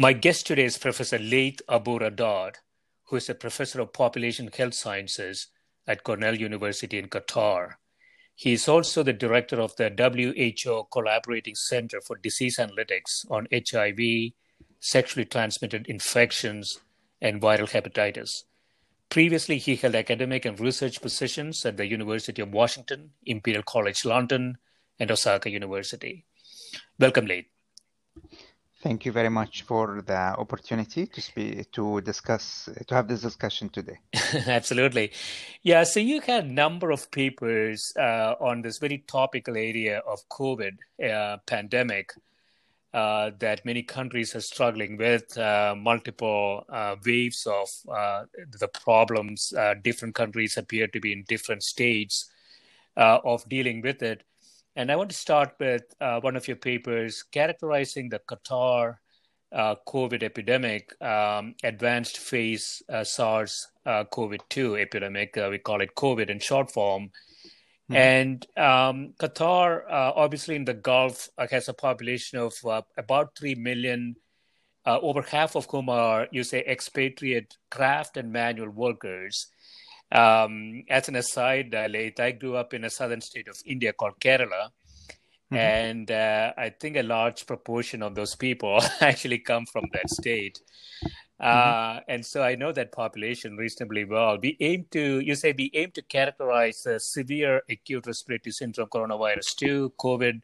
My guest today is Professor Laith Abu-Raddad, who is a professor of population health sciences at Cornell University in Qatar. He is also the director of the WHO Collaborating Center for Disease Analytics on HIV, sexually transmitted infections, and viral hepatitis. Previously, he held academic and research positions at the University of Washington, Imperial College London, and Osaka University. Welcome, Laith. Thank you very much for the opportunity to speak, to discuss, to have this discussion today. Absolutely, yeah. So you had a number of papers uh, on this very topical area of COVID uh, pandemic uh, that many countries are struggling with, uh, multiple uh, waves of uh, the problems. different countries appear to be in different states of dealing with it. And I want to start with uh, one of your papers characterizing the Qatar uh, COVID epidemic, um, advanced phase uh, SARS uh, CoV 2 epidemic. Uh, we call it COVID in short form. Mm-hmm. And um, Qatar, uh, obviously in the Gulf, has a population of about 3 million, over half of whom are, you say, expatriate craft and manual workers. Um, as an aside, uh, I grew up in a southern state of India called Kerala. Mm-hmm. And uh, I think a large proportion of those people actually come from that state. Uh, mm-hmm. and so I know that population reasonably well. We aim to, you say, we aim to characterize the severe acute respiratory syndrome coronavirus 2, COVID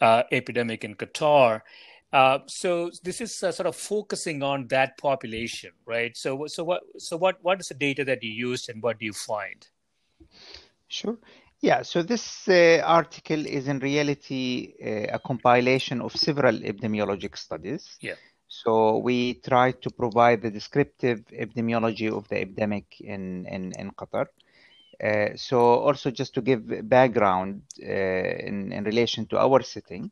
uh, epidemic in Qatar. Uh, so this is uh, sort of focusing on that population, right? So, so what, so what, what is the data that you used, and what do you find? Sure. Yeah. So this uh, article is in reality uh, a compilation of several epidemiologic studies. Yeah. So we try to provide the descriptive epidemiology of the epidemic in in, in Qatar. Uh, so also just to give background in in relation to our setting.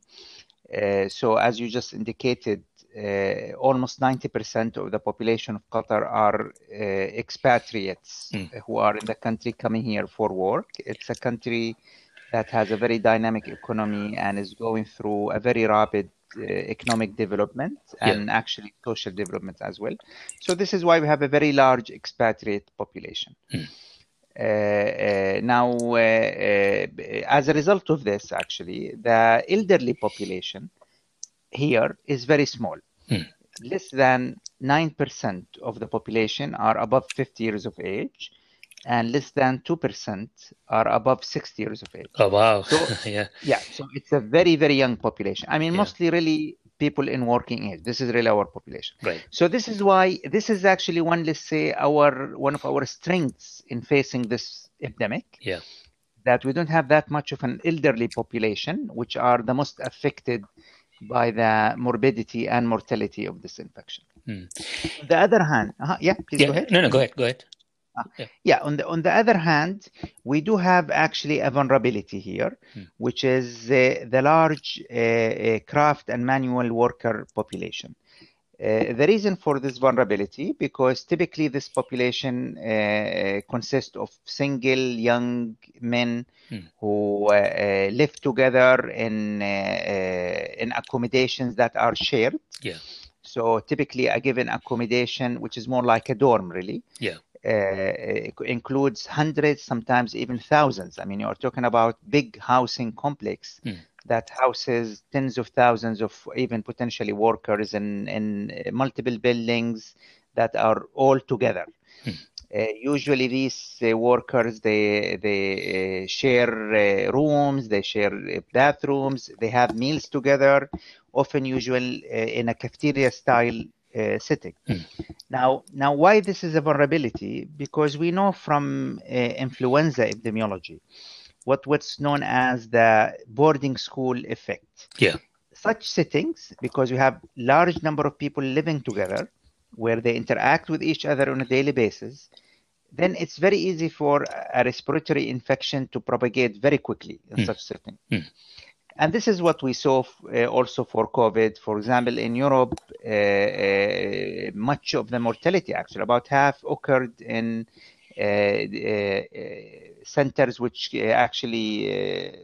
Uh, so as you just indicated, uh, almost 90% of the population of Qatar are uh, expatriates mm. who are in the country coming here for work. It's a country that has a very dynamic economy and is going through a very rapid uh, economic development and yeah. actually social development as well. So this is why we have a very large expatriate population. Mm. Uh, uh, now, uh, as a result of this, actually, the elderly population here is very small. Hmm. Less than 9% of the population are above 50 years of age, and less than 2% are above 60 years of age. Oh, wow. So, yeah. Yeah. So it's a very, very young population. I mean, yeah. mostly really people in working age. This is really our population. Right. So this is why this is actually one, let's say, our one of our strengths in facing this epidemic. Yeah. That we don't have that much of an elderly population, which are the most affected by the morbidity and mortality of this infection. Hmm. On the other hand, uh-huh, yeah, please yeah, go ahead. No, no, go ahead, go ahead. Yeah. yeah. On the on the other hand, we do have actually a vulnerability here, hmm. which is uh, the large uh, uh, craft and manual worker population. Uh, the reason for this vulnerability because typically this population uh, consists of single young men hmm. who uh, uh live together in uh, in accommodations that are shared. Yeah. So typically, a given accommodation, which is more like a dorm, really. Yeah. Includes hundreds, sometimes even thousands. I mean, you're talking about big housing complex. Hmm that houses tens of thousands of even potentially workers in, in multiple buildings that are all together. Hmm. Uh, usually these uh, workers they they uh, share uh, rooms they share uh, bathrooms they have meals together often usual uh, in a cafeteria style setting hmm. now now why this is a vulnerability because we know from influenza epidemiology what what's known as the boarding school effect. Yeah. Such settings, because you have large number of people living together, where they interact with each other on a daily basis, then it's very easy for a respiratory infection to propagate very quickly in mm. such setting. Mm. And this is what we saw uh, also for COVID. For example, in Europe, uh, uh, much of the mortality, actually, about half occurred in uh, uh, centers which actually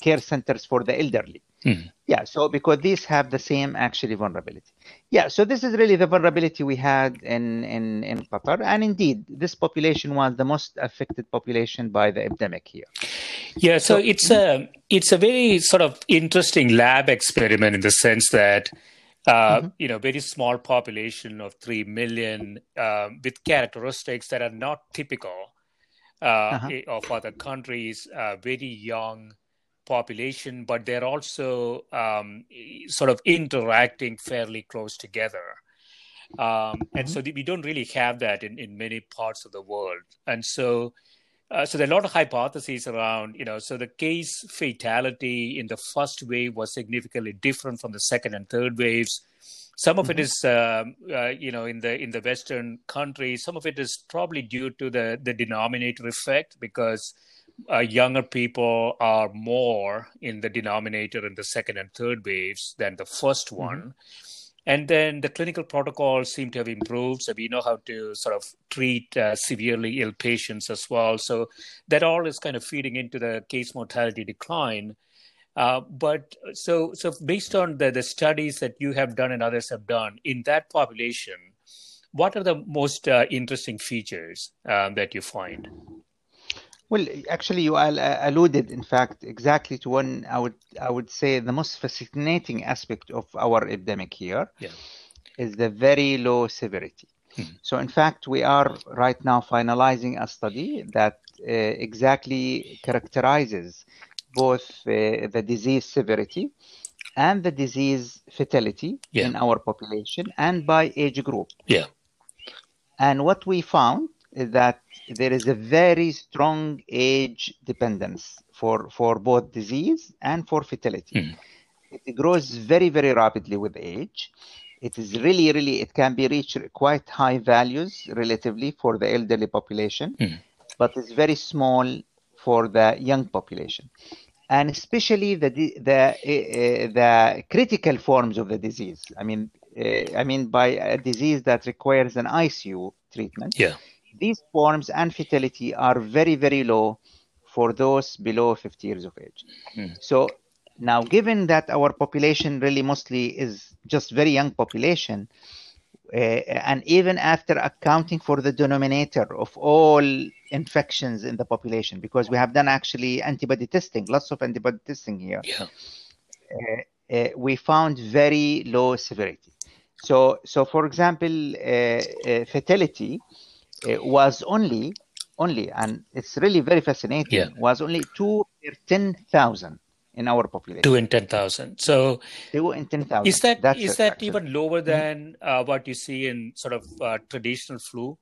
care centers for the elderly. Mm. Yeah, so because these have the same actually vulnerability. Yeah, so this is really the vulnerability we had in, in, in Qatar. And indeed, this population was the most affected population by the epidemic here. Yeah, so, so it's a it's a very sort of interesting lab experiment in the sense that uh, mm-hmm. you know, very small population of 3 million um, with characteristics that are not typical uh, uh-huh. of other countries, uh, very young population, but they're also um, sort of interacting fairly close together. Um, mm-hmm. And so we don't really have that in, in many parts of the world. And so uh, so there are a lot of hypotheses around, you know, so the case fatality in the first wave was significantly different from the second and third waves. Some of mm-hmm. it is, uh, uh, you know, in the in the Western countries. Some of it is probably due to the the denominator effect because uh, younger people are more in the denominator in the second and third waves than the 1st mm-hmm. one. And then the clinical protocols seem to have improved. So we know how to sort of treat uh, severely ill patients as well. So that all is kind of feeding into the case mortality decline. Uh, but so, so based on the, the studies that you have done and others have done in that population, what are the most uh, interesting features um, that you find? Well, actually, you alluded, in fact, exactly to one. I would I would say the most fascinating aspect of our epidemic here yeah. is the very low severity. Hmm. So, in fact, we are right now finalizing a study that uh, exactly characterizes both uh, the disease severity and the disease fatality yeah. in our population and by age group. Yeah. And what we found is that there is a very strong age dependence for, for both disease and for fatality. Mm. It grows very, very rapidly with age. It is really, really, it can be reached quite high values relatively for the elderly population, mm. but it's very small for the young population. And especially the, the, uh, the critical forms of the disease. I mean, uh, I mean by a disease that requires an ICU treatment. Yeah these forms and fatality are very, very low for those below 50 years of age. Mm. So now, given that our population really mostly is just very young population, uh, and even after accounting for the denominator of all infections in the population, because we have done actually antibody testing, lots of antibody testing here, yeah. uh, uh, we found very low severity. So, so for example, fatality was only only and it's really very fascinating yeah. was only two per 10,000 in our population. Two in 10,000. So two in 10,000. Is that That's is that even lower mm-hmm. than uh, what you see in sort of uh, traditional flu?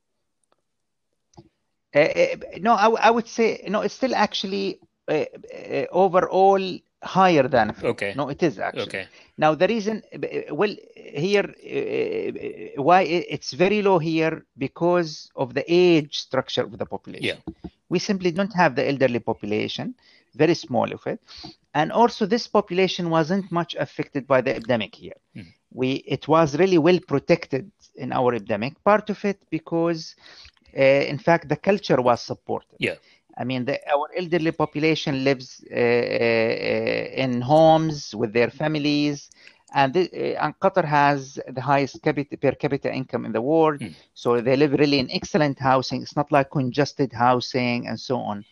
Uh, uh no, I, I, would say no. It's still actually uh, uh, overall higher than okay. No it is actually. Okay. Now the reason well here uh, why it's very low here because of the age structure of the population. Yeah. We simply don't have the elderly population very small of it. And also this population wasn't much affected by the epidemic here. Mm. we it was really well protected in our epidemic. Part of it because uh, in fact the culture was supported. Yeah I mean, the, our elderly population lives uh, uh, in homes with their families, and, the, uh, and Qatar has the highest capita, per capita income in the world. Mm. So they live really in excellent housing. It's not like congested housing and so on.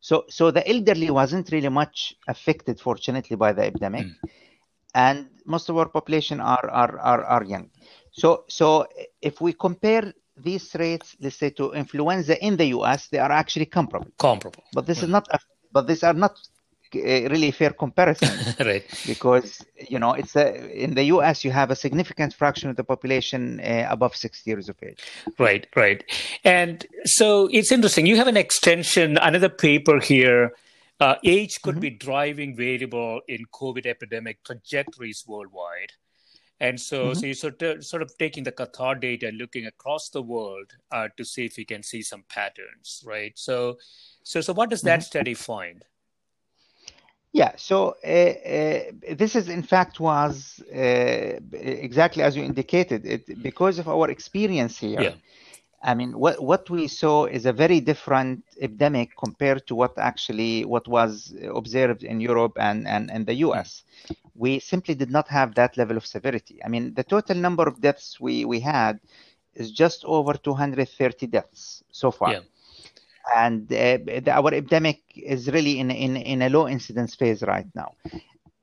So, so the elderly wasn't really much affected, fortunately, by the epidemic, Mm. and most of our population are are are, are young. So, so if we compare these rates, let's say to influenza in the US, they are actually comparable. comparable But this is not, a, but these are not uh, really fair comparison right because you know it's a, in the US you have a significant fraction of the population uh, above 60 years of age. Right, right. And so it's interesting. You have an extension, another paper here. Uh, age could Mhm. be driving variable in COVID epidemic trajectories worldwide. And so, Mhm. so you're sort of, sort of taking the Qatar data and looking across the world uh, to see if you can see some patterns, right? So, so, so what does that Mhm. study find? Yeah, so uh, uh, this is in fact was uh, exactly as you indicated. It because of our experience here. Yeah. I mean, what what we saw is a very different epidemic compared to what actually what was observed in Europe and and, and the U.S. We simply did not have that level of severity. I mean, the total number of deaths we we had is just over 230 deaths so far. Yeah. And uh, the, our epidemic is really in, in, in a low incidence phase right now.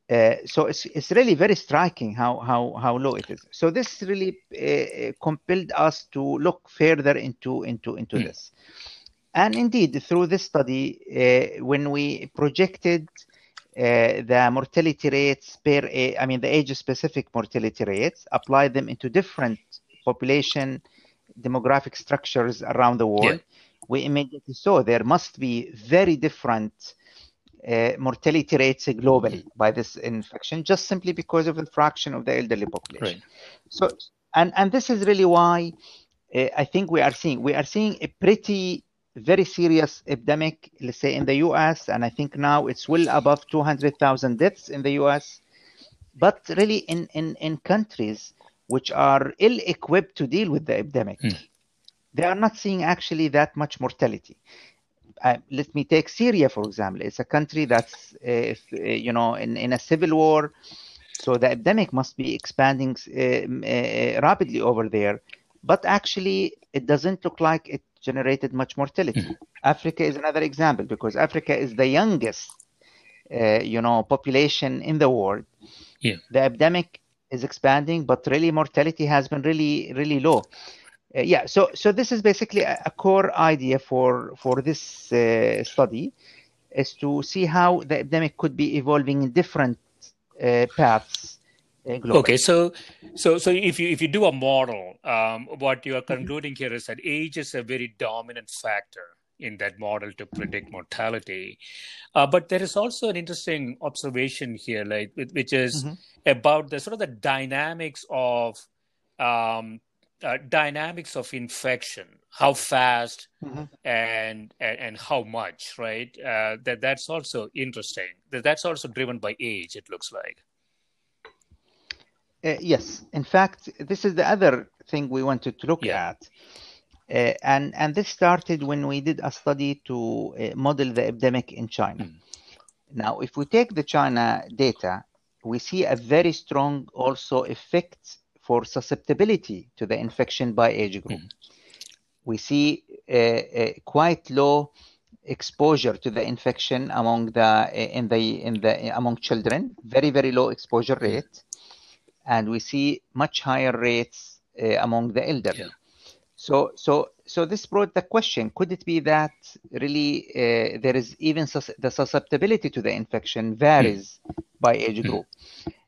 Uh, so it's, it's really very striking how, how, how low it is. So this really uh, compelled us to look further into, into, into Hmm. this. And indeed, through this study, uh, when we projected uh, the mortality rates per, I mean, the age-specific mortality rates, apply them into different population demographic structures around the world, we immediately saw there must be very different uh, mortality rates globally by this infection, just simply because of the fraction of the elderly population. Right. So, and and this is really why uh, I think we are seeing we are seeing a pretty very serious epidemic, let's say in the U.S. and I think now it's well above 200,000 deaths in the U.S. But really in in in countries which are ill-equipped to deal with the epidemic, Hmm. they are not seeing actually that much mortality. Uh, let me take Syria for example. It's a country that's uh, you know in, in a civil war, so the epidemic must be expanding uh, rapidly over there. But actually, it doesn't look like it generated much mortality. Africa is another example because Africa is the youngest, uh, you know, population in the world. Yeah. The epidemic is expanding, but really mortality has been really, really low. Uh, yeah, so so this is basically a, a core idea for for this uh, study, is to see how the epidemic could be evolving in different uh, paths. Okay, so so so if you if you do a model, um, what you are concluding here is that age is a very dominant factor in that model to predict mortality. Uh, but there is also an interesting observation here, like which- is Mhm. about the sort of the dynamics of um, uh, dynamics of infection, how fast Mhm. and, and and how much, right? Uh, that that's also interesting. That that's also driven by age. It looks like. Uh, yes, in fact, this is the other thing we wanted to look Yeah. at. Uh, and, and this started when we did a study to uh, model the epidemic in China. Mm. Now, if we take the China data, we see a very strong also effect for susceptibility to the infection by age group. We see uh, uh, quite low exposure to the infection among the in the in the among children, very very low exposure rate, and we see much higher rates uh, among the elderly. Yeah. So, so, so this brought the question: Could it be that really uh, there is even sus- the susceptibility to the infection varies by age group?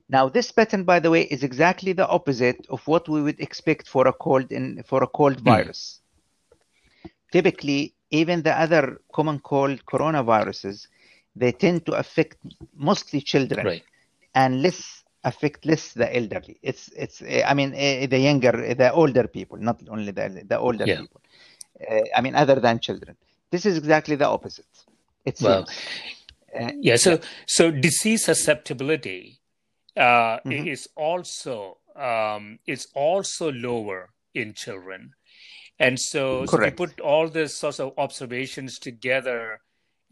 Now, this pattern, by the way, is exactly the opposite of what we would expect for a cold in for a cold virus. Typically, even the other common cold coronaviruses, they tend to affect mostly children Right. and less affect less the elderly. It's it's uh, I mean uh, the younger the older people, not only the the older Yeah. people. Uh, I mean other than children. This is exactly the opposite. It Well. Uh, Yeah. So so disease susceptibility uh, Mhm. is also um, is also lower in children, and so, so you put all these sorts of observations together,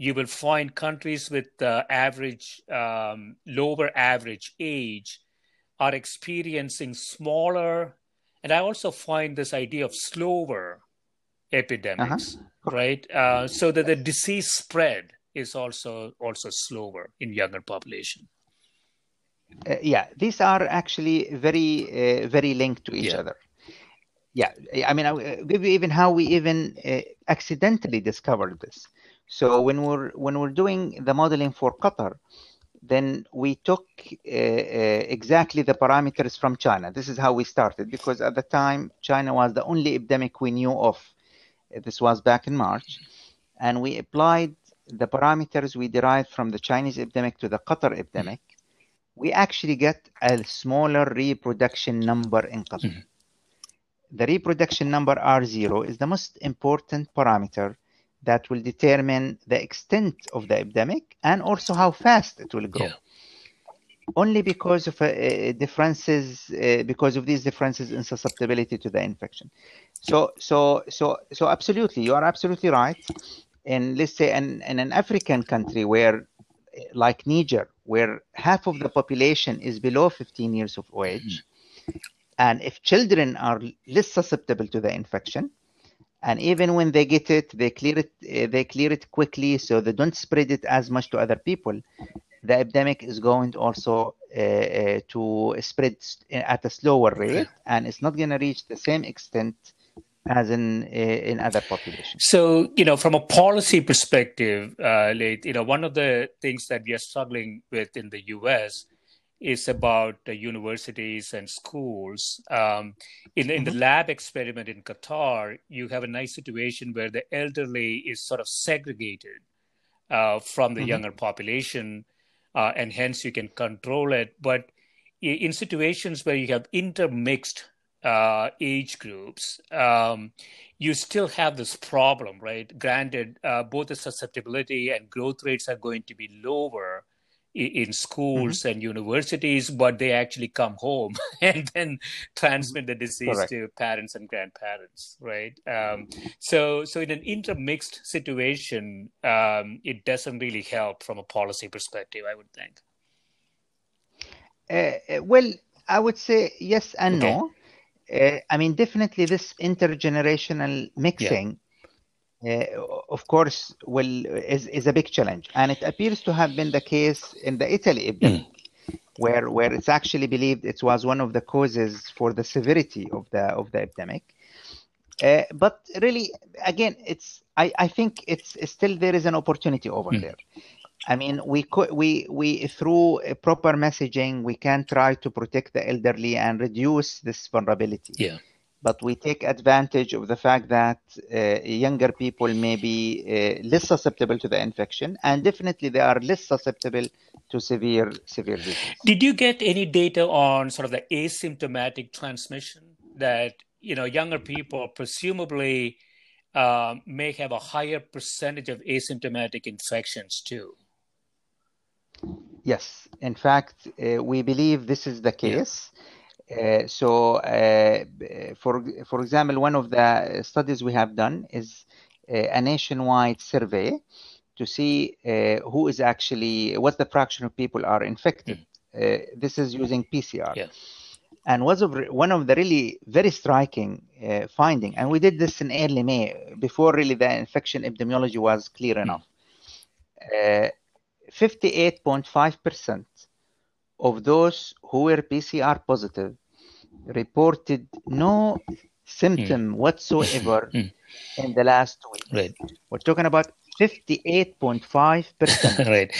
you will find countries with uh, average um, lower average age are experiencing smaller, and I also find this idea of slower epidemics, right? Uh, so that the disease spread is also also slower in younger population. Uh, yeah, these are actually very, uh, very linked to each Yeah. other. Yeah, I mean, you even how we even uh, accidentally discovered this. So when we're when we're doing the modeling for Qatar, then we took uh, uh, exactly the parameters from China. This is how we started because at the time China was the only epidemic we knew of. This was back in March, and we applied the parameters we derived from the Chinese epidemic to the Qatar epidemic. We actually get a smaller reproduction number in Qatar. Mhm. The reproduction number R0 is the most important parameter that will determine the extent of the epidemic and also how fast it will grow. Yeah. only because of uh, uh, differences uh, because of these differences in susceptibility to the infection. So so so so absolutely you are absolutely right. In let's say in, in an african country where uh, like niger where half of the population is below 15 years of age and if children are less susceptible to the infection and even when they get it they clear it uh, they clear it quickly so they don't spread it as much to other people the epidemic is going also uh, uh, to spread at a slower rate and it's not going to reach the same extent as in uh, in other populations So, you know, from a policy perspective, uh, you know, one of the things that we are struggling with in the U.S. is about the universities and schools. Um, in, in the lab experiment in Qatar, you have a nice situation where the elderly is sort of segregated uh, from the Mhm. younger population, uh, and hence you can control it. But in situations where you have intermixed uh, age groups, um, you still have this problem, right? Granted, uh, both the susceptibility and growth rates are going to be lower in schools and universities, but they actually come home and then transmit the disease Correct. to parents and grandparents, right? Um, so, so in an intermixed situation, um, it doesn't really help from a policy perspective, I would think. Uh, uh, well, I would say yes and Okay. no. Uh, I mean, definitely this intergenerational mixing, uh, of course, will is, is a big challenge, and it appears to have been the case in the Italy epidemic, where where it's actually believed it was one of the causes for the severity of the of the epidemic. Uh, but really, again, it's I, I think it's still there is an opportunity over Mm. there. I mean, we could we we through proper messaging we can try to protect the elderly and reduce this vulnerability. Yeah. But we take advantage of the fact that uh, younger people may be uh, less susceptible to the infection, and definitely they are less susceptible to severe severe disease. Did you get any data on sort of the asymptomatic transmission that you know younger people presumably um, may have a higher percentage of asymptomatic infections too? Yes, in fact, uh, we believe this is the case. Uh, so, uh, for for example, one of the studies we have done is uh, a nationwide survey to see uh, who is actually what the fraction of people are infected. Uh, this is using PCR. Yeah. And was of one of the really very striking uh, finding, and we did this in early May before really the infection epidemiology was clear enough. Uh, 58.5% of those who were PCR positive reported no symptom whatsoever Mm. in the last week. Right. We're talking about 58.5%. right.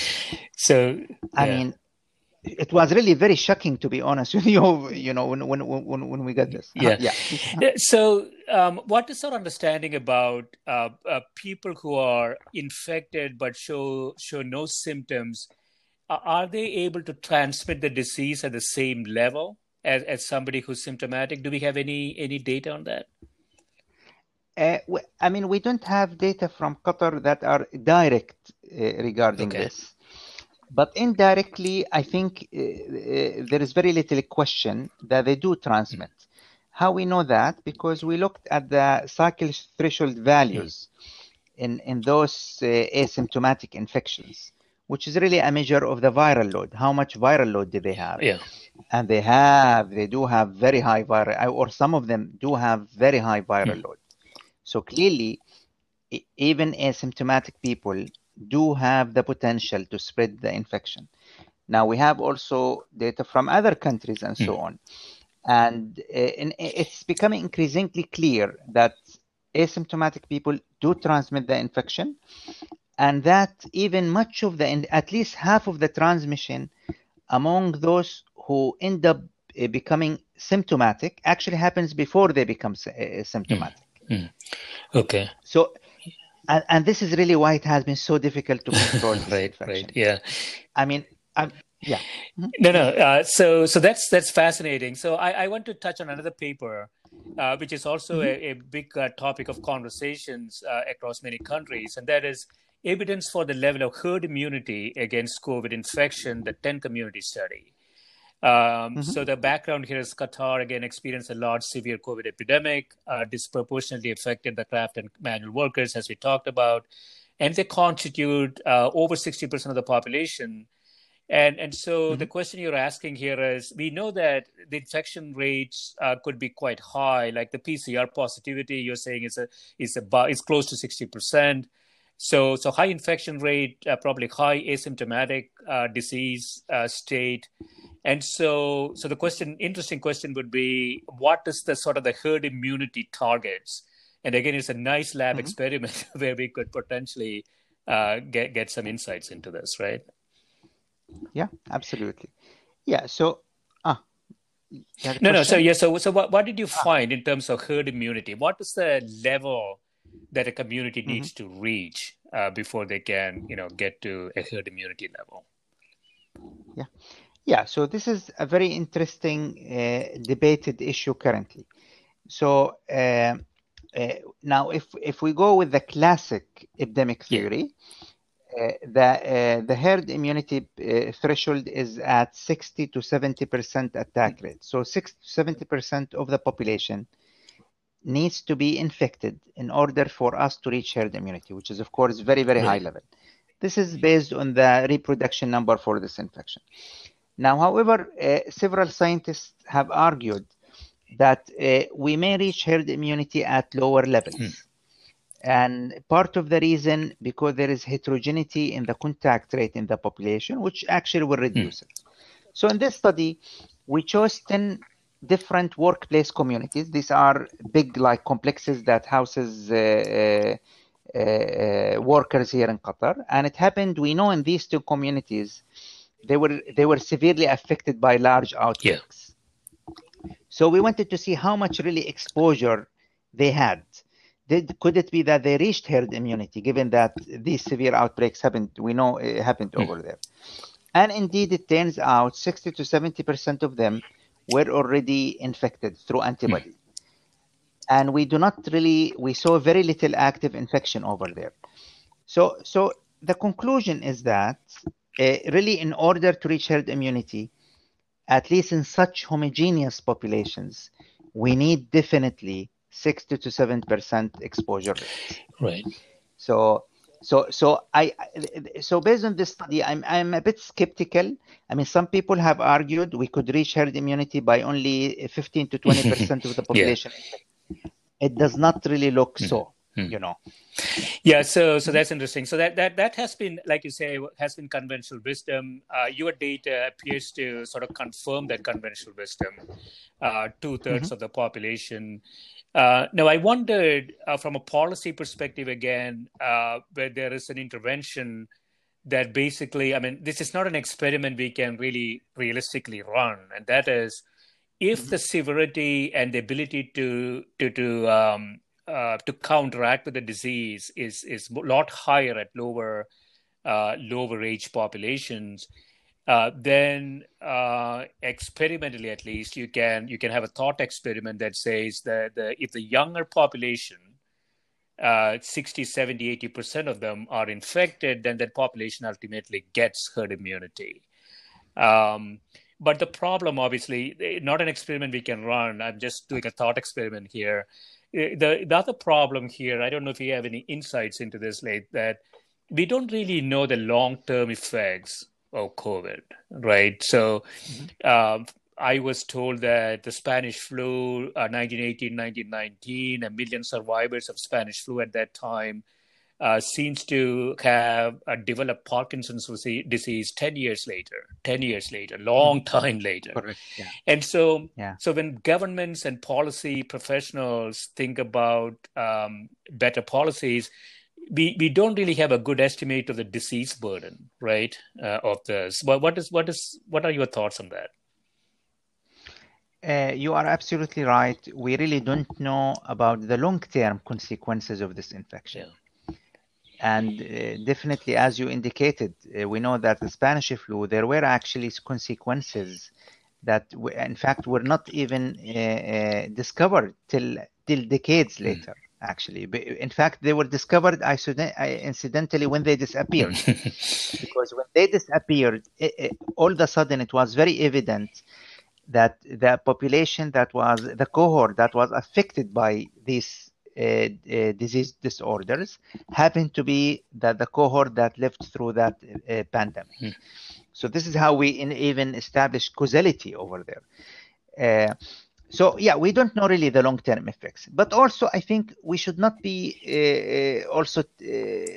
So I yeah. mean, it was really very shocking to be honest with you you know when when when, when we got this yeah yeah so um, what is our understanding about uh, uh, people who are infected but show show no symptoms are they able to transmit the disease at the same level as, as somebody who's symptomatic do we have any any data on that uh, I mean, we don't have data from Qatar that are direct uh, regarding okay. this. But indirectly, I think uh, uh, there is very little question that they do transmit. Mm. How we know that? Because we looked at the cycle threshold values mm. in, in those uh, asymptomatic infections, which is really a measure of the viral load. How much viral load do they have? Yeah. And they have, they do have very high viral, or some of them do have very high viral mm. load. So clearly, even asymptomatic people do have the potential to spread the infection. Now we have also data from other countries and so mm. on. And uh, it's becoming increasingly clear that asymptomatic people do transmit the infection and that even much of the, at least half of the transmission among those who end up uh, becoming symptomatic actually happens before they become uh, symptomatic. Mm. Okay. So and, and this is really why it has been so difficult to control right right yeah i mean I'm, yeah mm-hmm. no no uh, so so that's that's fascinating so i, I want to touch on another paper uh, which is also mm-hmm. a, a, big uh, topic of conversations uh, across many countries and that is evidence for the level of herd immunity against covid infection the 10 community study um, mm-hmm. So the background here is Qatar again experienced a large severe COVID epidemic, uh, disproportionately affected the craft and manual workers, as we talked about, and they constitute uh, over sixty percent of the population. And and so mm-hmm. the question you're asking here is: we know that the infection rates uh, could be quite high, like the PCR positivity you're saying is a is about is close to sixty percent. So so high infection rate, uh, probably high asymptomatic uh, disease uh, state and so, so the question, interesting question would be, what is the sort of the herd immunity targets? And again, it's a nice lab mm-hmm. experiment where we could potentially uh, get get some insights into this, right? Yeah, absolutely. Yeah. So, ah, no, no. So yeah. So, so what what did you ah. find in terms of herd immunity? What is the level that a community mm-hmm. needs mm-hmm. to reach uh, before they can, you know, get to a herd immunity level? Yeah. Yeah, so this is a very interesting uh, debated issue currently. So uh, uh, now, if if we go with the classic epidemic theory, uh, the uh, the herd immunity uh, threshold is at 60 to 70 percent attack rate. So 60 to 70 percent of the population needs to be infected in order for us to reach herd immunity, which is of course very very high level. This is based on the reproduction number for this infection. Now, however, uh, several scientists have argued that uh, we may reach herd immunity at lower levels. Hmm. And part of the reason because there is heterogeneity in the contact rate in the population, which actually will reduce hmm. it. So in this study, we chose 10 different workplace communities. These are big like complexes that houses uh, uh, uh workers here in Qatar. And it happened, we know in these two communities, they were they were severely affected by large outbreaks. Yeah. So we wanted to see how much really exposure they had. Did, could it be that they reached herd immunity, given that these severe outbreaks happened? We know it happened mm. over there, and indeed, it turns out 60 to 70 percent of them were already infected through antibody, mm. and we do not really we saw very little active infection over there. So, so the conclusion is that uh, really in order to reach herd immunity, at least in such homogeneous populations, we need definitely 60 to 7 percent exposure rate. Right. So, so, so I, so based on this study, I'm, I'm a bit skeptical. I mean, some people have argued we could reach herd immunity by only 15 to 20 percent of the population. yeah. It does not really look mm. so. Hmm. you know yeah so so that's interesting so that that that has been like you say has been conventional wisdom uh, your data appears to sort of confirm that conventional wisdom uh, two-thirds mm-hmm. of the population uh, now i wondered uh, from a policy perspective again uh, where there is an intervention that basically, I mean, this is not an experiment we can really realistically run, and that is if mm-hmm. the severity and the ability to to to um, uh, to counteract with the disease is is a lot higher at lower uh, lower age populations, uh, then uh, experimentally at least you can you can have a thought experiment that says that the, if the younger population uh, 60 70 80 percent of them are infected then that population ultimately gets herd immunity. Um, but the problem obviously not an experiment we can run. I'm just doing a thought experiment here the, the other problem here i don't know if you have any insights into this Laith that we don't really know the long term effects of COVID, right? So mm-hmm. uh, I was told that the Spanish flu, uh, 1918, 1919, a million survivors of Spanish flu at that time, uh, seems to have uh, developed Parkinson's disease 10 years later, 10 years later, long mm-hmm. time later. Yeah. And so, yeah. so when governments and policy professionals think about um, better policies, we, we don't really have a good estimate of the disease burden, right? Uh, of this. What, what is what is what are your thoughts on that? Uh, you are absolutely right. We really don't know about the long-term consequences of this infection. Yeah. And uh, definitely, as you indicated, uh, we know that the Spanish flu, there were actually consequences that, in fact, were not even uh, uh, discovered till till decades hmm. later. Mm actually. In fact, they were discovered incidentally when they disappeared. because when they disappeared, it, it, all of a sudden it was very evident that the population that was the cohort that was affected by these uh, uh, disease disorders happened to be that the cohort that lived through that uh, pandemic. Mm. So this is how we in, even establish causality over there. Uh, so yeah, we don't know really the long-term effects, but also I think we should not be uh, uh also uh,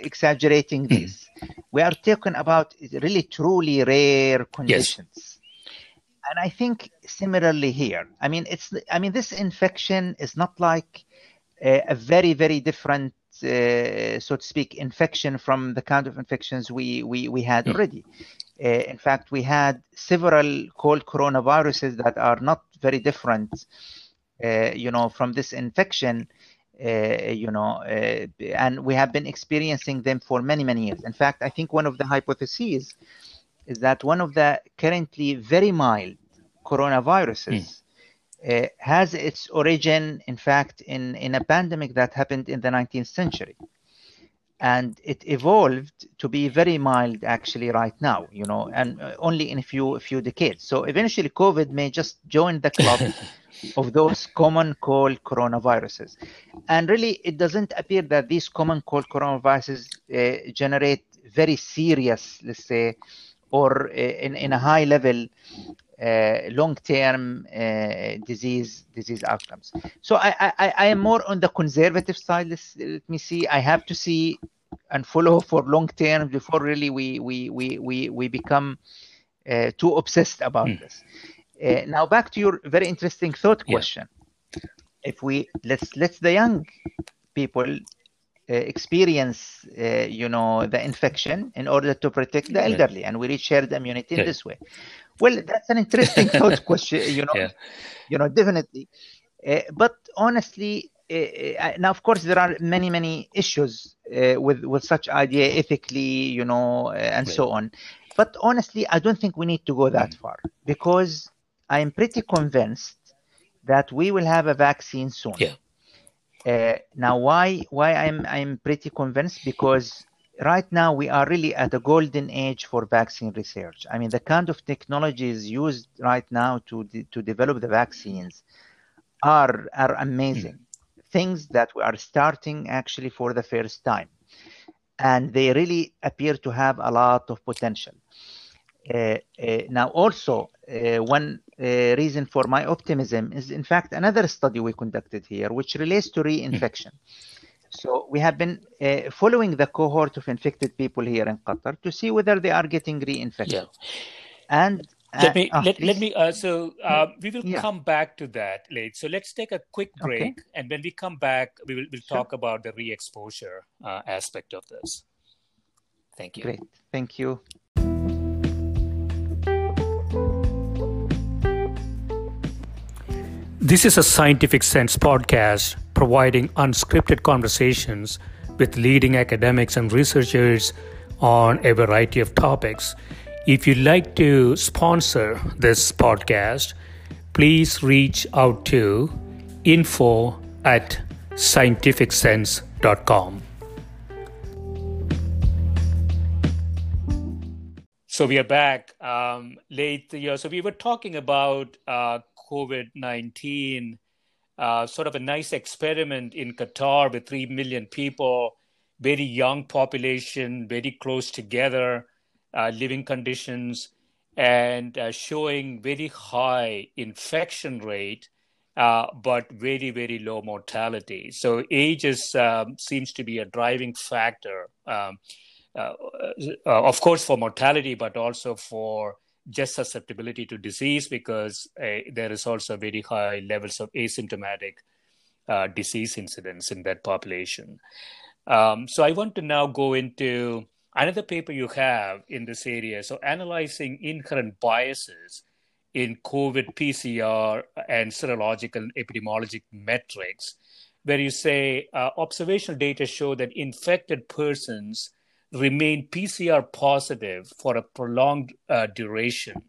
exaggerating hmm. this. we are talking about really truly rare conditions. Yes. And I think similarly here. I mean, it's. I mean, this infection is not like uh, a very, very different, uh, so to speak, infection from the kind of infections we we we had hmm. already. Uh, in fact, we had several cold coronaviruses that are not very different, uh, you know, from this infection. Uh, you know, uh, and we have been experiencing them for many, many years. In fact, I think one of the hypotheses is that one of the currently very mild coronaviruses mm. has its origin, in fact, in, in a pandemic that happened in the 19th century and it evolved to be very mild actually right now you know and uh, only in a few a few decades so eventually covid may just join the club of those common cold coronaviruses and really it doesn't appear that these common cold coronaviruses uh, generate very serious let's say or uh, in, in a high level uh, long-term uh, disease disease outcomes. So I, I, I am more on the conservative side. Let's, let me see. I have to see and follow for long term before really we we we we, we become uh, too obsessed about mm. this. Uh, now back to your very interesting thought question. Yeah. If we let's let the young people uh, experience, uh, you know, the infection in order to protect the elderly, and we reach herd immunity in this way. Well, that's an interesting thought question. You know, yeah. you know, definitely. Uh, but honestly, uh, uh, now of course there are many many issues uh, with with such idea ethically, you know, and right. so on. But honestly, I don't think we need to go that mm. far because I am pretty convinced that we will have a vaccine soon. Yeah. Uh, now, why why I'm I'm pretty convinced because right now we are really at a golden age for vaccine research. I mean, the kind of technologies used right now to de- to develop the vaccines are are amazing. Mm. Things that we are starting actually for the first time, and they really appear to have a lot of potential. Uh, uh, now, also uh, one uh, reason for my optimism is, in fact, another study we conducted here, which relates to reinfection. So we have been uh, following the cohort of infected people here in Qatar to see whether they are getting reinfected. Yeah. And let me uh, let, let me uh, so uh, we will yeah. come back to that later. So let's take a quick break, okay. and when we come back, we will we'll sure. talk about the re-exposure uh, aspect of this. Thank you. Great. Thank you. This is a Scientific Sense podcast providing unscripted conversations with leading academics and researchers on a variety of topics. If you'd like to sponsor this podcast, please reach out to info at scientificsense.com. So we are back um, Laith year. So we were talking about uh, COVID 19, uh, sort of a nice experiment in Qatar with 3 million people, very young population, very close together, uh, living conditions, and uh, showing very high infection rate. Uh, but very, very low mortality. So age is, um, seems to be a driving factor, um, uh, of course, for mortality, but also for just susceptibility to disease because uh, there is also very high levels of asymptomatic uh, disease incidence in that population. Um, so I want to now go into another paper you have in this area. So analyzing inherent biases in COVID PCR and serological epidemiologic metrics, where you say uh, observational data show that infected persons remain PCR positive for a prolonged uh, duration,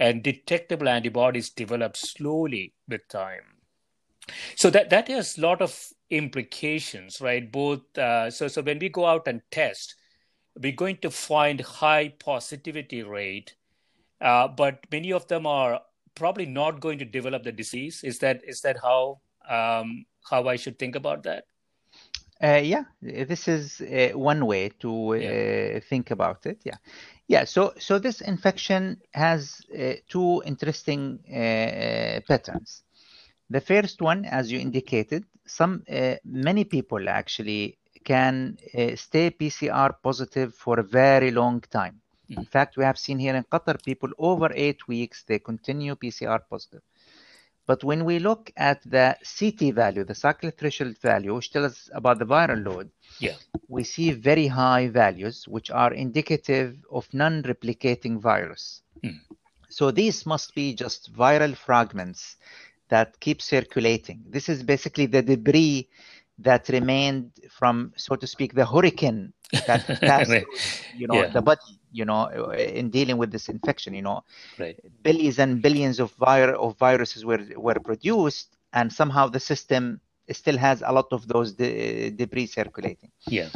and detectable antibodies develop slowly with time. So that that has a lot of implications, right? Both uh, so so when we go out and test, we're going to find high positivity rate, uh, but many of them are probably not going to develop the disease. Is that is that how um, how I should think about that? Uh, yeah, this is uh, one way to uh, yeah. think about it. Yeah, yeah. So, so this infection has uh, two interesting uh, patterns. The first one, as you indicated, some many people actually can stay PCR positive for a very long time. Mm. In fact, we have seen here in Qatar people over eight weeks they continue PCR positive. But when we look at the CT value, the cyclic threshold value, which tells us about the viral load, yeah. we see very high values, which are indicative of non-replicating virus. Mm. So these must be just viral fragments that keep circulating. This is basically the debris that remained from, so to speak, the hurricane that passed, you know, yeah. the body you know, in dealing with this infection. You know, right. billions and billions of, vir- of viruses were were produced, and somehow the system still has a lot of those de- debris circulating. Yeah.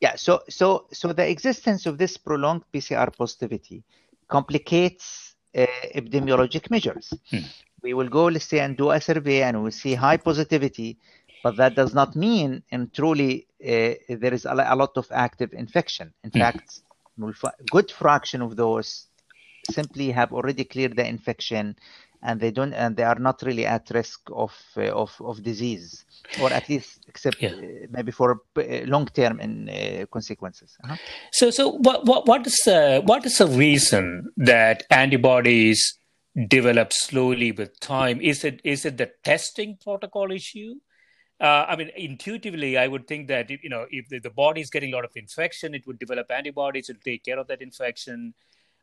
Yeah. So so so the existence of this prolonged PCR positivity complicates uh, epidemiologic measures. Hmm. We will go, let's say, and do a survey, and we'll see high positivity, but that does not mean, and truly, uh, there is a, a, lot of active infection. In hmm. fact, good fraction of those simply have already cleared the infection and they don't and they are not really at risk of uh, of, of disease or at least except yeah. uh, maybe for uh, long term in uh, consequences uh-huh. so so what what what is uh, what is the reason that antibodies develop slowly with time is it is it the testing protocol issue uh, I mean, intuitively, I would think that you know if the, the body is getting a lot of infection, it would develop antibodies to take care of that infection.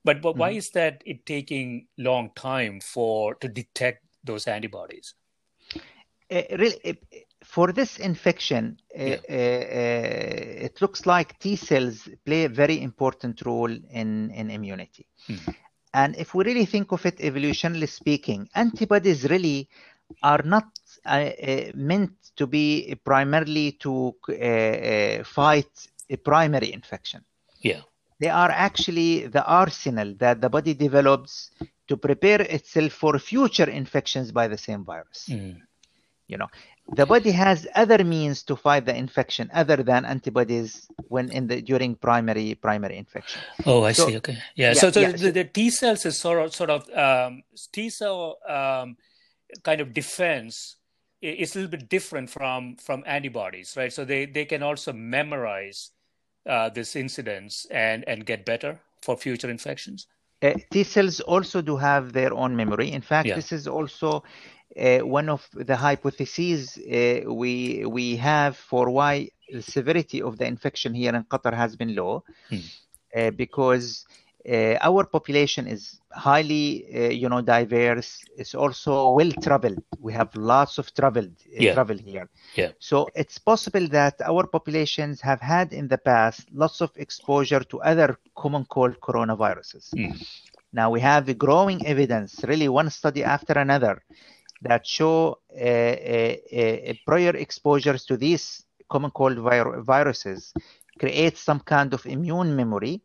But, but mm-hmm. why is that it taking long time for to detect those antibodies? Uh, really, uh, for this infection, uh, yeah. Uh, it looks like T cells play a very important role in in immunity. Mm-hmm. And if we really think of it evolutionarily speaking, antibodies really are not meant to be primarily to uh, fight a primary infection. Yeah. They are actually the arsenal that the body develops to prepare itself for future infections by the same virus. Mm. You know, the body has other means to fight the infection other than antibodies when in the during primary primary infection. Oh, I so, see. Okay, yeah. yeah so, so, yeah, the, the, T cells is sort of sort of um, T cell um, kind of defense is a little bit different from from antibodies, right? So they they can also memorize uh, this incidence and and get better for future infections. Uh, T cells also do have their own memory. In fact, yeah. this is also uh, one of the hypotheses uh, we we have for why the severity of the infection here in Qatar has been low Hmm. uh, because uh, our population is highly, uh, you know, diverse. It's also well traveled. We have lots of traveled uh, Yeah. travel here. Yeah. So it's possible that our populations have had in the past lots of exposure to other common cold coronaviruses. Hmm. Now we have growing evidence, really one study after another, that show uh, uh, uh, prior exposures to these common cold vir- viruses create some kind of immune memory,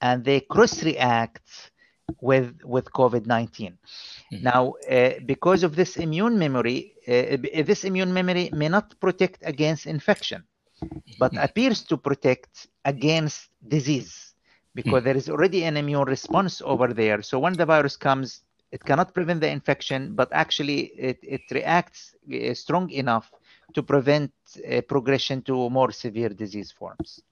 and they cross-react with with COVID-19. Mhm. Now, uh, because of this immune memory, uh, this immune memory may not protect against infection, but Mhm. appears to protect against disease because there is already an immune response over there. So when the virus comes, it cannot prevent the infection, but actually it, it reacts uh, strong enough to prevent uh, progression to more severe disease forms.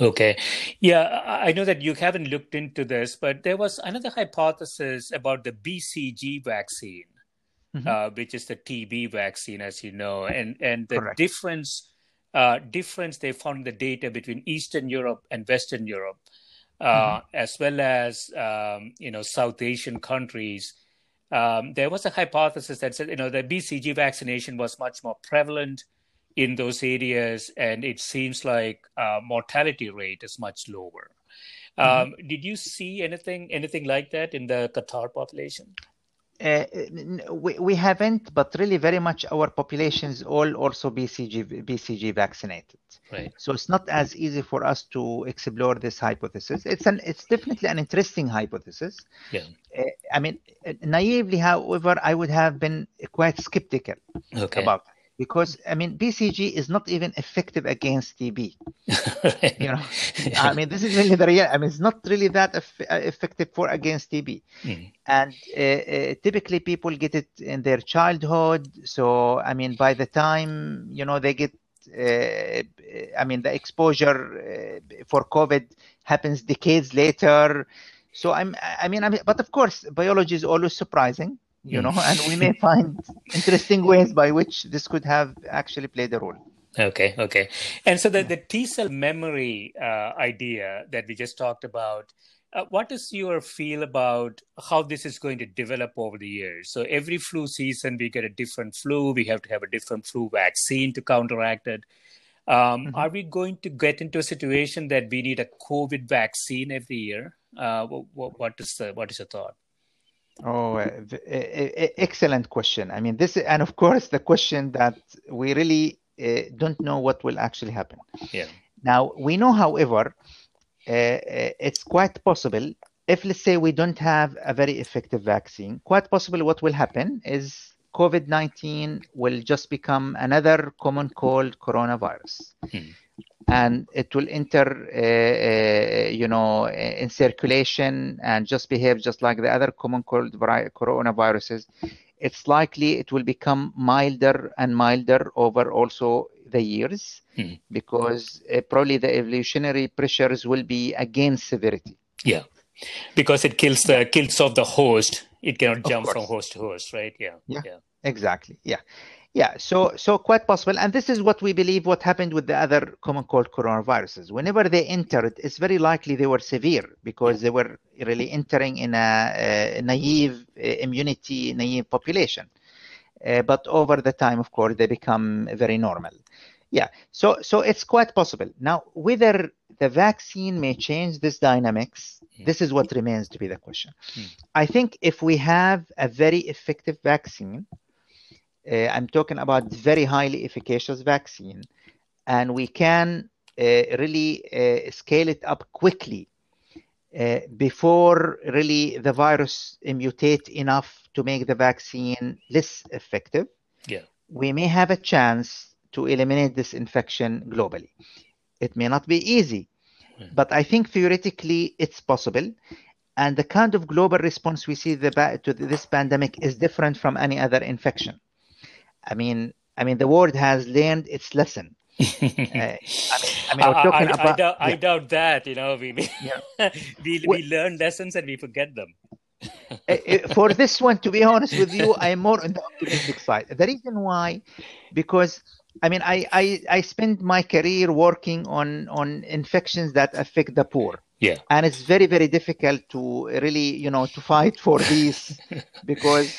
Okay. Yeah, I know that you haven't looked into this, but there was another hypothesis about the BCG vaccine, Mhm. uh, which is the TB vaccine, as you know, and and the Correct. difference uh, difference they found in the data between Eastern Europe and Western Europe, uh, as well as um, you know South Asian countries. Um, there was a hypothesis that said you know the BCG vaccination was much more prevalent in those areas, and it seems like uh, mortality rate is much lower. Um, Did you see anything anything like that in the Qatar population? Uh, we, we haven't, but really very much our populations all also BCG BCG vaccinated. Right. So it's not as easy for us to explore this hypothesis. It's an it's definitely an interesting hypothesis. Yeah. Uh, I mean, uh, naively, however, I would have been quite skeptical Okay. about it because I mean BCG is not even effective against TB. You know, I mean this is really the real. I mean it's not really that eff- uh, effective for against TB, Mm. and uh, uh, typically people get it in their childhood. So I mean by the time you know they get. Uh, I mean, the exposure uh, for COVID happens decades later. So I'm, I mean, I mean, but of course, biology is always surprising, you know, and we may find interesting ways by which this could have actually played a role. Okay, okay. And so the, the T cell memory uh, idea that we just talked about, uh, what is your feel about how this is going to develop over the years? So every flu season, we get a different flu. We have to have a different flu vaccine to counteract it. Um, Are we going to get into a situation that we need a COVID vaccine every year? Uh, what, what is the what is your thought? Oh, uh, excellent question. I mean, this, and of course, the question that we really uh, don't know what will actually happen. Yeah. Now, we know, however, uh, uh, it's quite possible if, let's say, we don't have a very effective vaccine, quite possible what will happen is COVID 19 will just become another common cold coronavirus. Hmm. And it will enter, uh, uh, you know, in circulation and just behave just like the other common cold coronaviruses. It's likely it will become milder and milder over also the years Hmm. because uh, probably the evolutionary pressures will be against severity. Yeah, because it kills the kills off the host. It cannot jump from host to host, right? Yeah. Yeah. Yeah. Exactly. Yeah. Yeah. So so quite possible. And this is what we believe what happened with the other common cold coronaviruses. Whenever they entered, it's very likely they were severe because they were really entering in a, a naive uh, immunity naive population. Uh, but over the time, of course, they become very normal. Yeah. So so it's quite possible. Now, whether the vaccine may change this dynamics, this is what remains to be the question. Hmm. I think if we have a very effective vaccine, uh, I'm talking about very highly efficacious vaccine, and we can uh, really uh, scale it up quickly uh, before really the virus mutate enough to make the vaccine less effective. Yeah. We may have a chance to eliminate this infection globally. It may not be easy, but I think theoretically it's possible. And the kind of global response we see the to this pandemic is different from any other infection. I mean, I mean, the world has learned its lesson. Uh, I mean, I mean, I, I- I about doubt, I doubt that. You know, we we, Yeah. we, Well- we learn lessons and we forget them. Uh, uh, for this one, to be honest with you, I'm more on the optimistic side. The reason why, because I mean, I, I, I spent my career working on, on infections that affect the poor. Yeah. And it's very, very difficult to really, you know, to fight for these because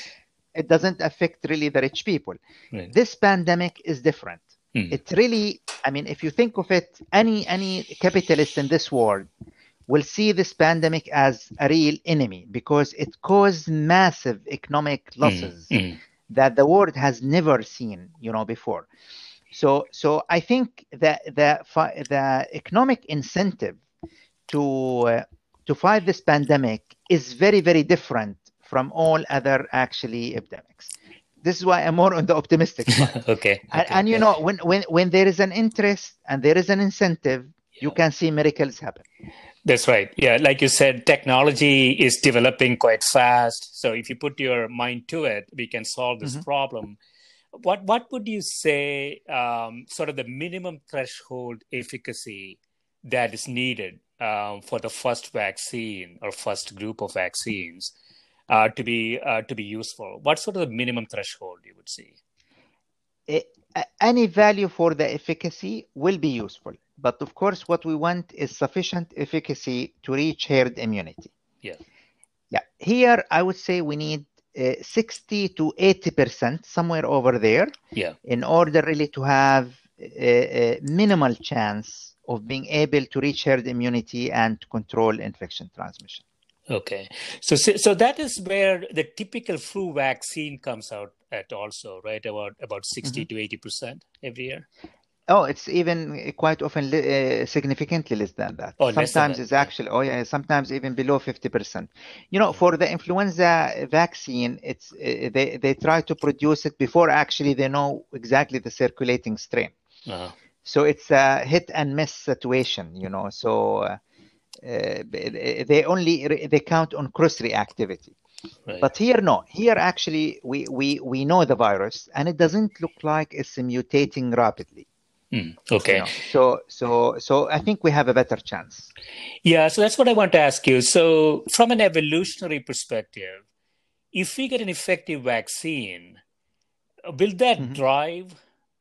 it doesn't affect really the rich people. Right. This pandemic is different. Mm. It really, I mean, if you think of it, any any capitalist in this world will see this pandemic as a real enemy because it caused massive economic losses Mm. that the world has never seen, you know, before. So, so I think that the the economic incentive to uh, to fight this pandemic is very very different from all other actually epidemics. This is why I'm more on the optimistic side. okay. and, okay, and you yeah. know, when when when there is an interest and there is an incentive, you can see miracles happen. That's right. Yeah, like you said, technology is developing quite fast. So if you put your mind to it, we can solve this Mhm. problem. What what would you say, um, sort of the minimum threshold efficacy that is needed um, for the first vaccine or first group of vaccines uh, to be uh, to be useful? What sort of the minimum threshold you would see? a- any value for the efficacy will be useful. But of course, what we want is sufficient efficacy to reach herd immunity. Yeah. Yeah. Here, I would say we need uh, 60 to 80%, somewhere over there, Yeah. in order really to have a, a minimal chance of being able to reach herd immunity and control infection transmission. Okay, so so that is where the typical flu vaccine comes out at also, right? About about 60 Mm-hmm. to eighty percent every year. Oh, it's even quite often uh, significantly less than that. Oh, sometimes that, it's actually, oh yeah, sometimes even below 50%. You know, for the influenza vaccine, it's uh, they, they try to produce it before actually they know exactly the circulating strain. Uh-huh. So it's a hit and miss situation, you know. So uh, they only re- they count on cross reactivity. Right. But here, no. Here, actually, we, we, we know the virus, and it doesn't look like it's mutating rapidly. Hmm, okay. You know? So, so, so I think we have a better chance. Yeah, so that's what I want to ask you. So, from an evolutionary perspective, if we get an effective vaccine, will that Mhm. drive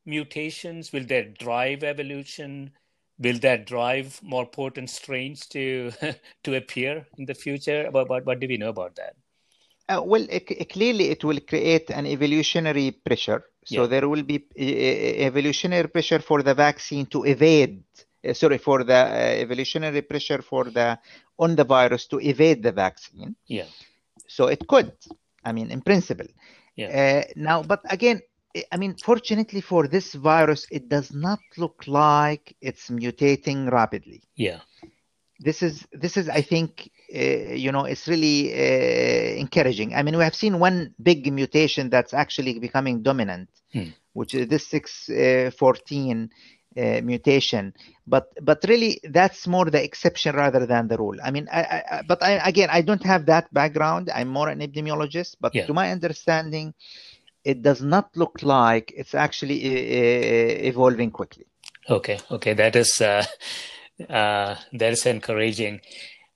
mutations? Will that drive evolution? Will that drive more potent strains to to appear in the future? What, what, what do we know about that? Uh, well, it, clearly, it will create an evolutionary pressure. So Yeah. there will be evolutionary pressure for the vaccine to evade. uh, sorry, for the uh, evolutionary pressure for the on the virus to evade the vaccine. Yeah. So it could. I mean, in principle. Yeah. Uh, now, but again, I- mean, fortunately for this virus, it does not look like it's mutating rapidly Yeah. this is this is i think uh, you know it's really uh, encouraging i mean we have seen one big mutation that's actually becoming dominant Hmm. which is this 614 uh, mutation but but really that's more the exception rather than the rule i mean I, I, I- but I, again i don't have that background i'm more an epidemiologist but Yeah. to my understanding it does not look like it's actually uh, evolving quickly Okay, okay, that is uh, uh, that is encouraging.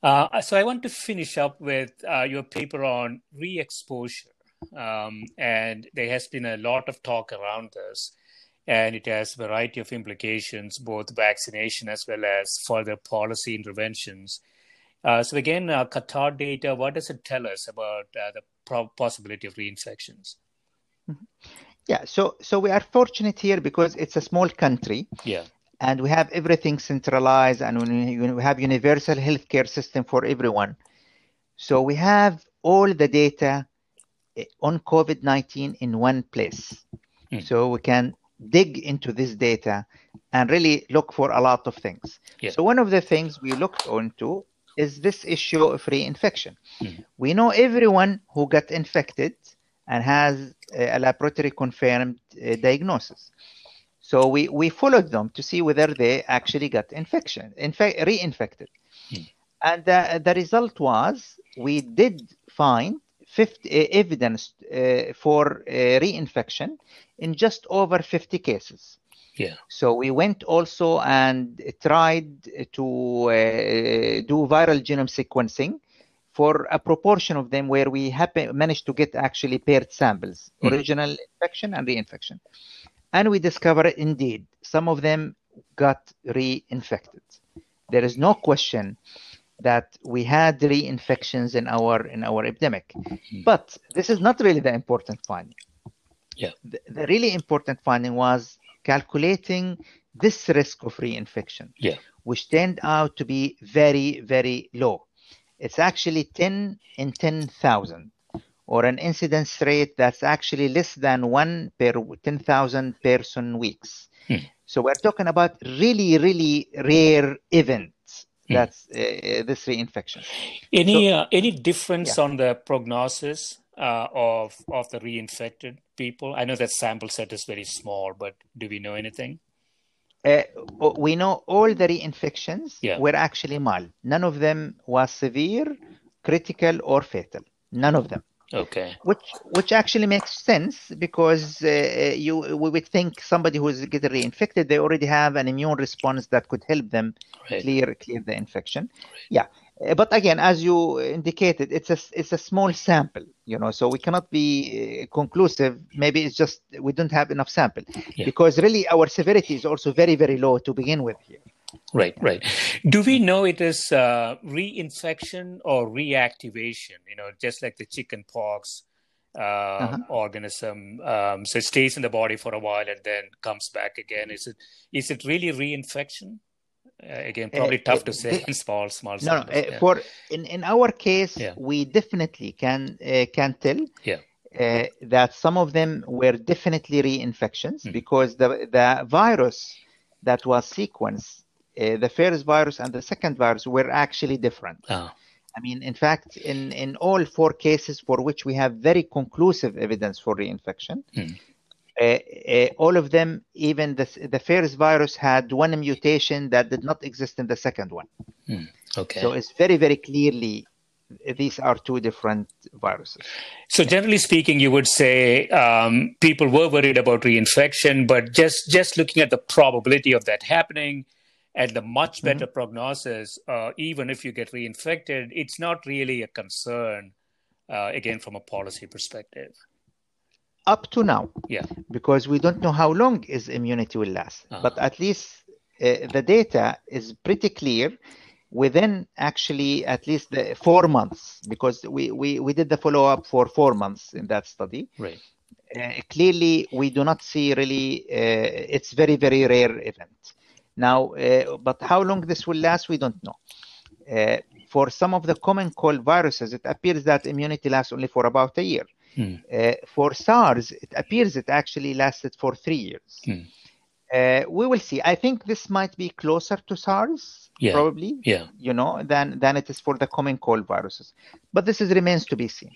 Uh, so I want to finish up with uh, your paper on re-exposure, um, and there has been a lot of talk around this, and it has a variety of implications, both vaccination as well as further policy interventions. Uh, so again, uh, Qatar data, what does it tell us about uh, the pro- possibility of reinfections? Yeah so so we are fortunate here because it's a small country. Yeah, and we have everything centralized and we have universal healthcare system for everyone. So we have all the data eh, on covid-19 in one place. Hmm. so we can dig into this data and really look for a lot of things. Yeah. so one of the things we looked onto is this issue of reinfection. Hmm. we know everyone who got infected and has a laboratory confirmed uh, diagnosis so we, we followed them to see whether they actually got infection, in fact, reinfected. Hmm. And the, the result was we did find 50, uh, evidence uh, for uh, reinfection in just over 50 cases. yeah, So we went also and tried to uh, do viral genome sequencing for a proportion of them where we happen, managed to get actually paired samples, Hmm. original infection and reinfection. and we discovered indeed some of them got reinfected. There is no question that we had reinfections in our in our epidemic, mm-hmm. but this is not really the important finding. Yeah, the, the really important finding was calculating this risk of reinfection, yeah. which turned out to be very very low. It's actually 10 in 10,000 or an incidence rate that's actually less than one per 10,000 person weeks. Hmm. So we're talking about really, really rare events. Hmm. That's uh, this reinfection. Any so, uh, any difference yeah. on the prognosis uh, of of the reinfected people? I know that sample set is very small, but do we know anything? Uh, we know all the reinfections yeah. were actually mild. None of them was severe, critical, or fatal. None of them. Okay. Which which actually makes sense because uh, you we would think somebody who's getting reinfected they already have an immune response that could help them right. clear clear the infection. Right. Yeah. Uh, but again, as you indicated, it's a it's a small sample, you know, so we cannot be uh, conclusive. Maybe it's just we don't have enough sample yeah. because really our severity is also very very low to begin with here. Right, right. Do we know it is uh, reinfection or reactivation? You know, just like the chicken pox uh, uh-huh. organism, um, so it stays in the body for a while and then comes back again. Is it is it really reinfection? Uh, again, probably uh, tough to say in small, small. No, no. Uh, yeah. For in, in our case, yeah. we definitely can uh, can tell. Yeah. that some of them were definitely reinfections mm. because the the virus that was sequenced uh, the first virus and the second virus were actually different. Oh. I mean, in fact, in, in all four cases for which we have very conclusive evidence for reinfection, hmm. Uh, uh, all of them, even the, the first virus had one mutation that did not exist in the second one. Hmm. Okay. So it's very, very clearly these are two different viruses. So, generally speaking, you would say um, people were worried about reinfection, but just just looking at the probability of that happening, and the much better mm-hmm. prognosis, uh, even if you get reinfected, it's not really a concern, uh, again, from a policy perspective. Up to now. Yeah. Because we don't know how long is immunity will last. Uh-huh. But at least uh, the data is pretty clear within actually at least the four months, because we, we, we did the follow up for four months in that study. Right. Uh, clearly, we do not see really, uh, it's very, very rare event. Now, uh, but how long this will last, we don't know. Uh, for some of the common cold viruses, it appears that immunity lasts only for about a year. Hmm. Uh, for SARS, it appears it actually lasted for three years. Hmm. Uh, we will see. I think this might be closer to SARS, yeah. probably. Yeah. You know, than than it is for the common cold viruses. But this is remains to be seen.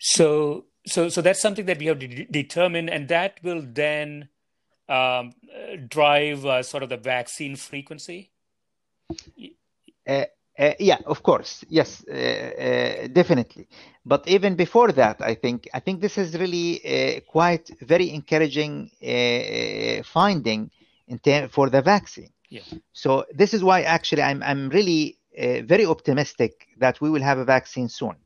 So, so, so that's something that we have to de- determine, and that will then um, drive uh, sort of the vaccine frequency? Uh, uh, yeah, of course, yes, uh, uh, definitely. But even before that, I think I think this is really uh, quite very encouraging finding in ter- for the vaccine. Yeah. So this is why actually I'm I'm really very optimistic that we will have a vaccine soon.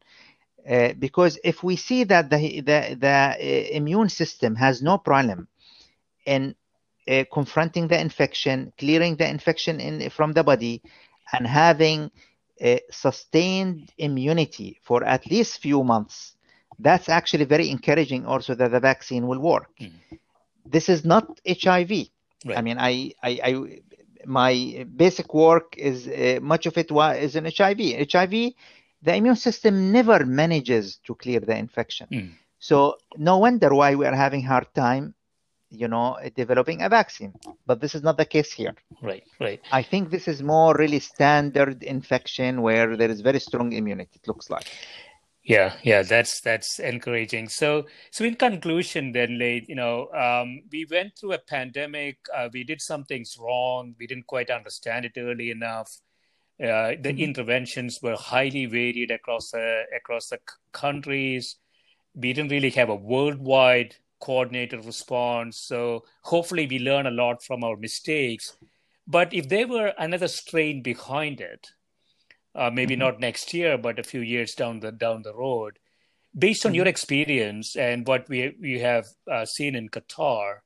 because if we see that the the, the immune system has no problem in uh, confronting the infection, clearing the infection in, from the body, and having a sustained immunity for at least few months, that's actually very encouraging also that the vaccine will work. Mm. This is not HIV. Right. I mean, I, I, I, my basic work is uh, much of it is in HIV. HIV, the immune system never manages to clear the infection. Mm. So no wonder why we are having hard time you know developing a vaccine. But this is not the case here. Right right. I think this is more really standard infection where there is very strong immunity it looks like. Yeah yeah that's that's encouraging. So so in conclusion then Laith you know um, we went through a pandemic uh, we did some things wrong we didn't quite understand it early enough. Uh, the mm-hmm. interventions were highly varied across the across the c- countries. We didn't really have a worldwide coordinated response. So hopefully we learn a lot from our mistakes. But if there were another strain behind it, uh, maybe mm-hmm. not next year, but a few years down the down the road, based on mm-hmm. your experience and what we we have uh, seen in Qatar,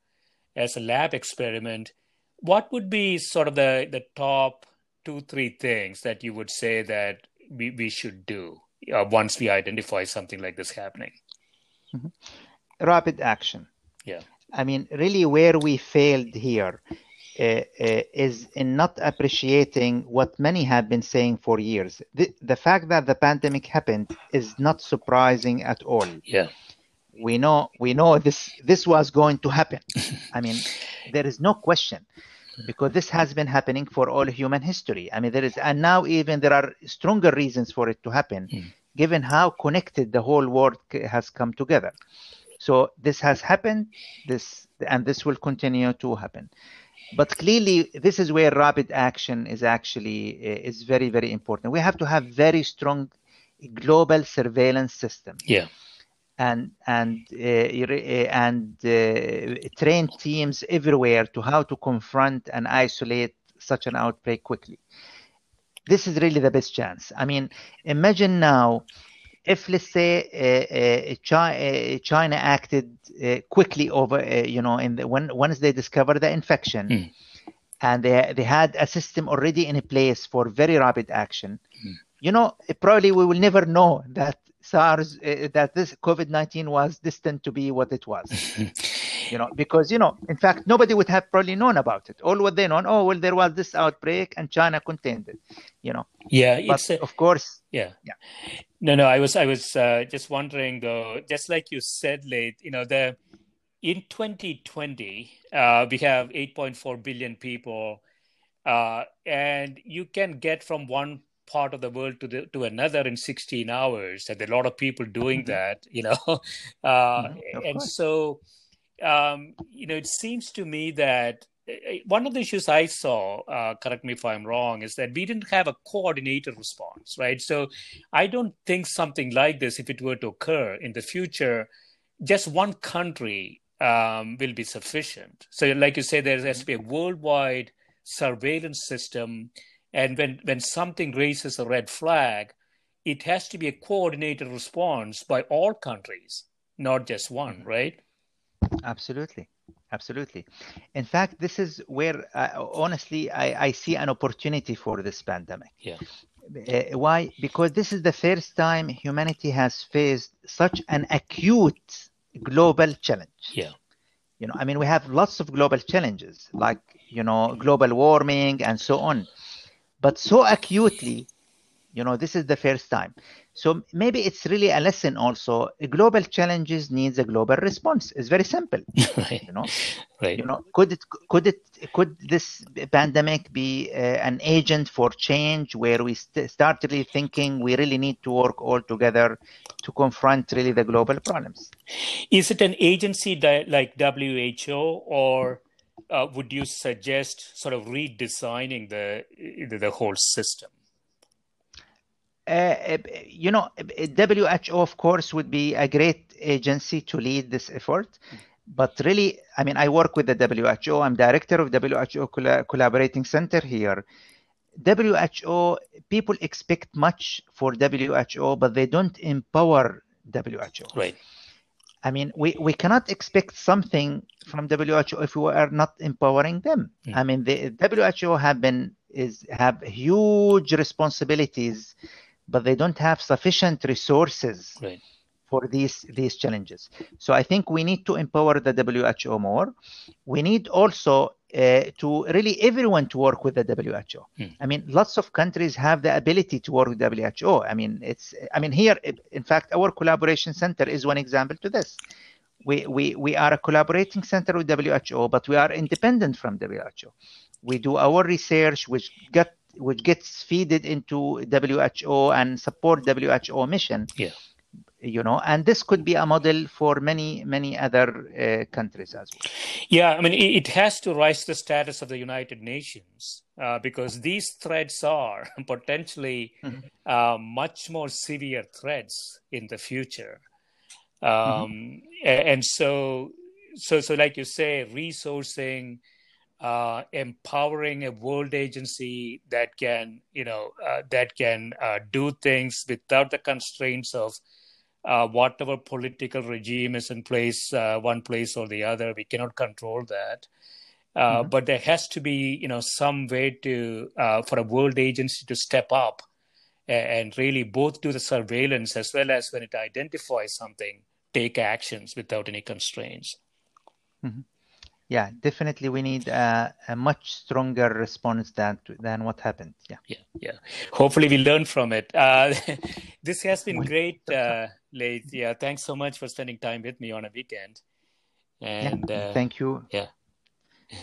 as a lab experiment, what would be sort of the, the top two, three things that you would say that we, we should do uh, once we identify something like this happening? Mm-hmm. Rapid action. Yeah. I mean, really, where we failed here uh, uh, is in not appreciating what many have been saying for years. The, the fact that the pandemic happened is not surprising at all. Yeah. We know we know this this was going to happen. I mean, there is no question because this has been happening for all human history. I mean, there is, and now even there are stronger reasons for it to happen, mm. given how connected the whole world has come together. So this has happened, this and this will continue to happen. But clearly, this is where rapid action is actually is very very important. We have to have very strong global surveillance system. Yeah and and uh, and uh, train teams everywhere to how to confront and isolate such an outbreak quickly. This is really the best chance. I mean, imagine now if let's say uh, uh China, uh, China, acted uh, quickly over, you know, in the, when once they discovered the infection, mm. and they they had a system already in place for very rapid action. Mm. You know, probably we will never know that SARS uh, that this COVID nineteen was destined to be what it was. you know, because you know, in fact, nobody would have probably known about it. All what they know, oh well, there was this outbreak and China contained it. You know. Yeah, but a, of course. Yeah. Yeah. No, no. I was, I was uh, just wondering though. Just like you said, Laith. You know, the in 2020 uh, we have 8.4 billion people, uh, and you can get from one part of the world to the, to another in 16 hours and there are a lot of people doing mm-hmm. that you know uh, mm-hmm. and course. so um, you know it seems to me that uh, uh, one of the issues I saw, uh, correct me if I'm wrong, is that we didn't have a coordinated response, right? So I don't think something like this, if it were to occur in the future, just one country um, will be sufficient. So, like you say, there has to be a worldwide surveillance system and when, when something raises a red flag, it has to be a coordinated response by all countries, not just one, mm-hmm. right? Absolutely. Absolutely. In fact, this is where, uh, honestly, I, I see an opportunity for this pandemic. Yeah. Uh, why? Because this is the first time humanity has faced such an acute global challenge. Yeah. You know, I mean, we have lots of global challenges like, you know, global warming and so on but so acutely you know this is the first time. So maybe it's really a lesson also. Global challenges needs a global response. It's very simple right. you know. Right. You know could it could it could this pandemic be uh, an agent for change where we st- start really thinking we really need to work all together to confront really the global problems? Is it an agency that, like who or uh, would you suggest sort of redesigning the the, the whole system? Uh, you know, WHO, of course, would be a great agency to lead this effort. But really, I mean, I work with the WHO. I'm director of WHO Collaborating Center here. WHO, people expect much for WHO, but they don't empower WHO. Right. I mean, we, we cannot expect something from WHO if we are not empowering them. Mm. I mean, the WHO have been is have huge responsibilities, but they don't have sufficient resources right. for these these challenges. So I think we need to empower the WHO more. We need also uh, to really everyone to work with the WHO. Hmm. I mean, lots of countries have the ability to work with WHO. I mean, it's I mean here, in fact, our collaboration center is one example to this. We we we are a collaborating center with WHO, but we are independent from WHO. We do our research, which get which gets feeded into WHO and support WHO mission. Yeah you know and this could be a model for many many other uh, countries as well yeah i mean it, has to rise to the status of the united nations uh, because these threats are potentially mm-hmm. uh, much more severe threats in the future um, mm-hmm. and so so so like you say resourcing uh, empowering a world agency that can you know uh, that can uh, do things without the constraints of uh, whatever political regime is in place, uh, one place or the other. We cannot control that. Uh, mm-hmm. But there has to be, you know, some way to uh, for a world agency to step up and really both do the surveillance as well as when it identifies something, take actions without any constraints. Mm-hmm. Yeah, definitely, we need a, a, much stronger response than than what happened. Yeah, yeah, yeah. Hopefully, we learn from it. Uh, this has been great, uh, Laith. Yeah, thanks so much for spending time with me on a weekend. And yeah, uh, thank you. Yeah.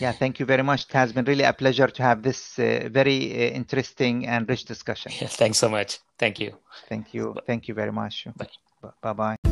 Yeah, thank you very much. It has been really a pleasure to have this uh, very uh, interesting and rich discussion. Yeah, thanks so much. Thank you. Thank you. Bye. Thank you very much. Bye. Bye bye.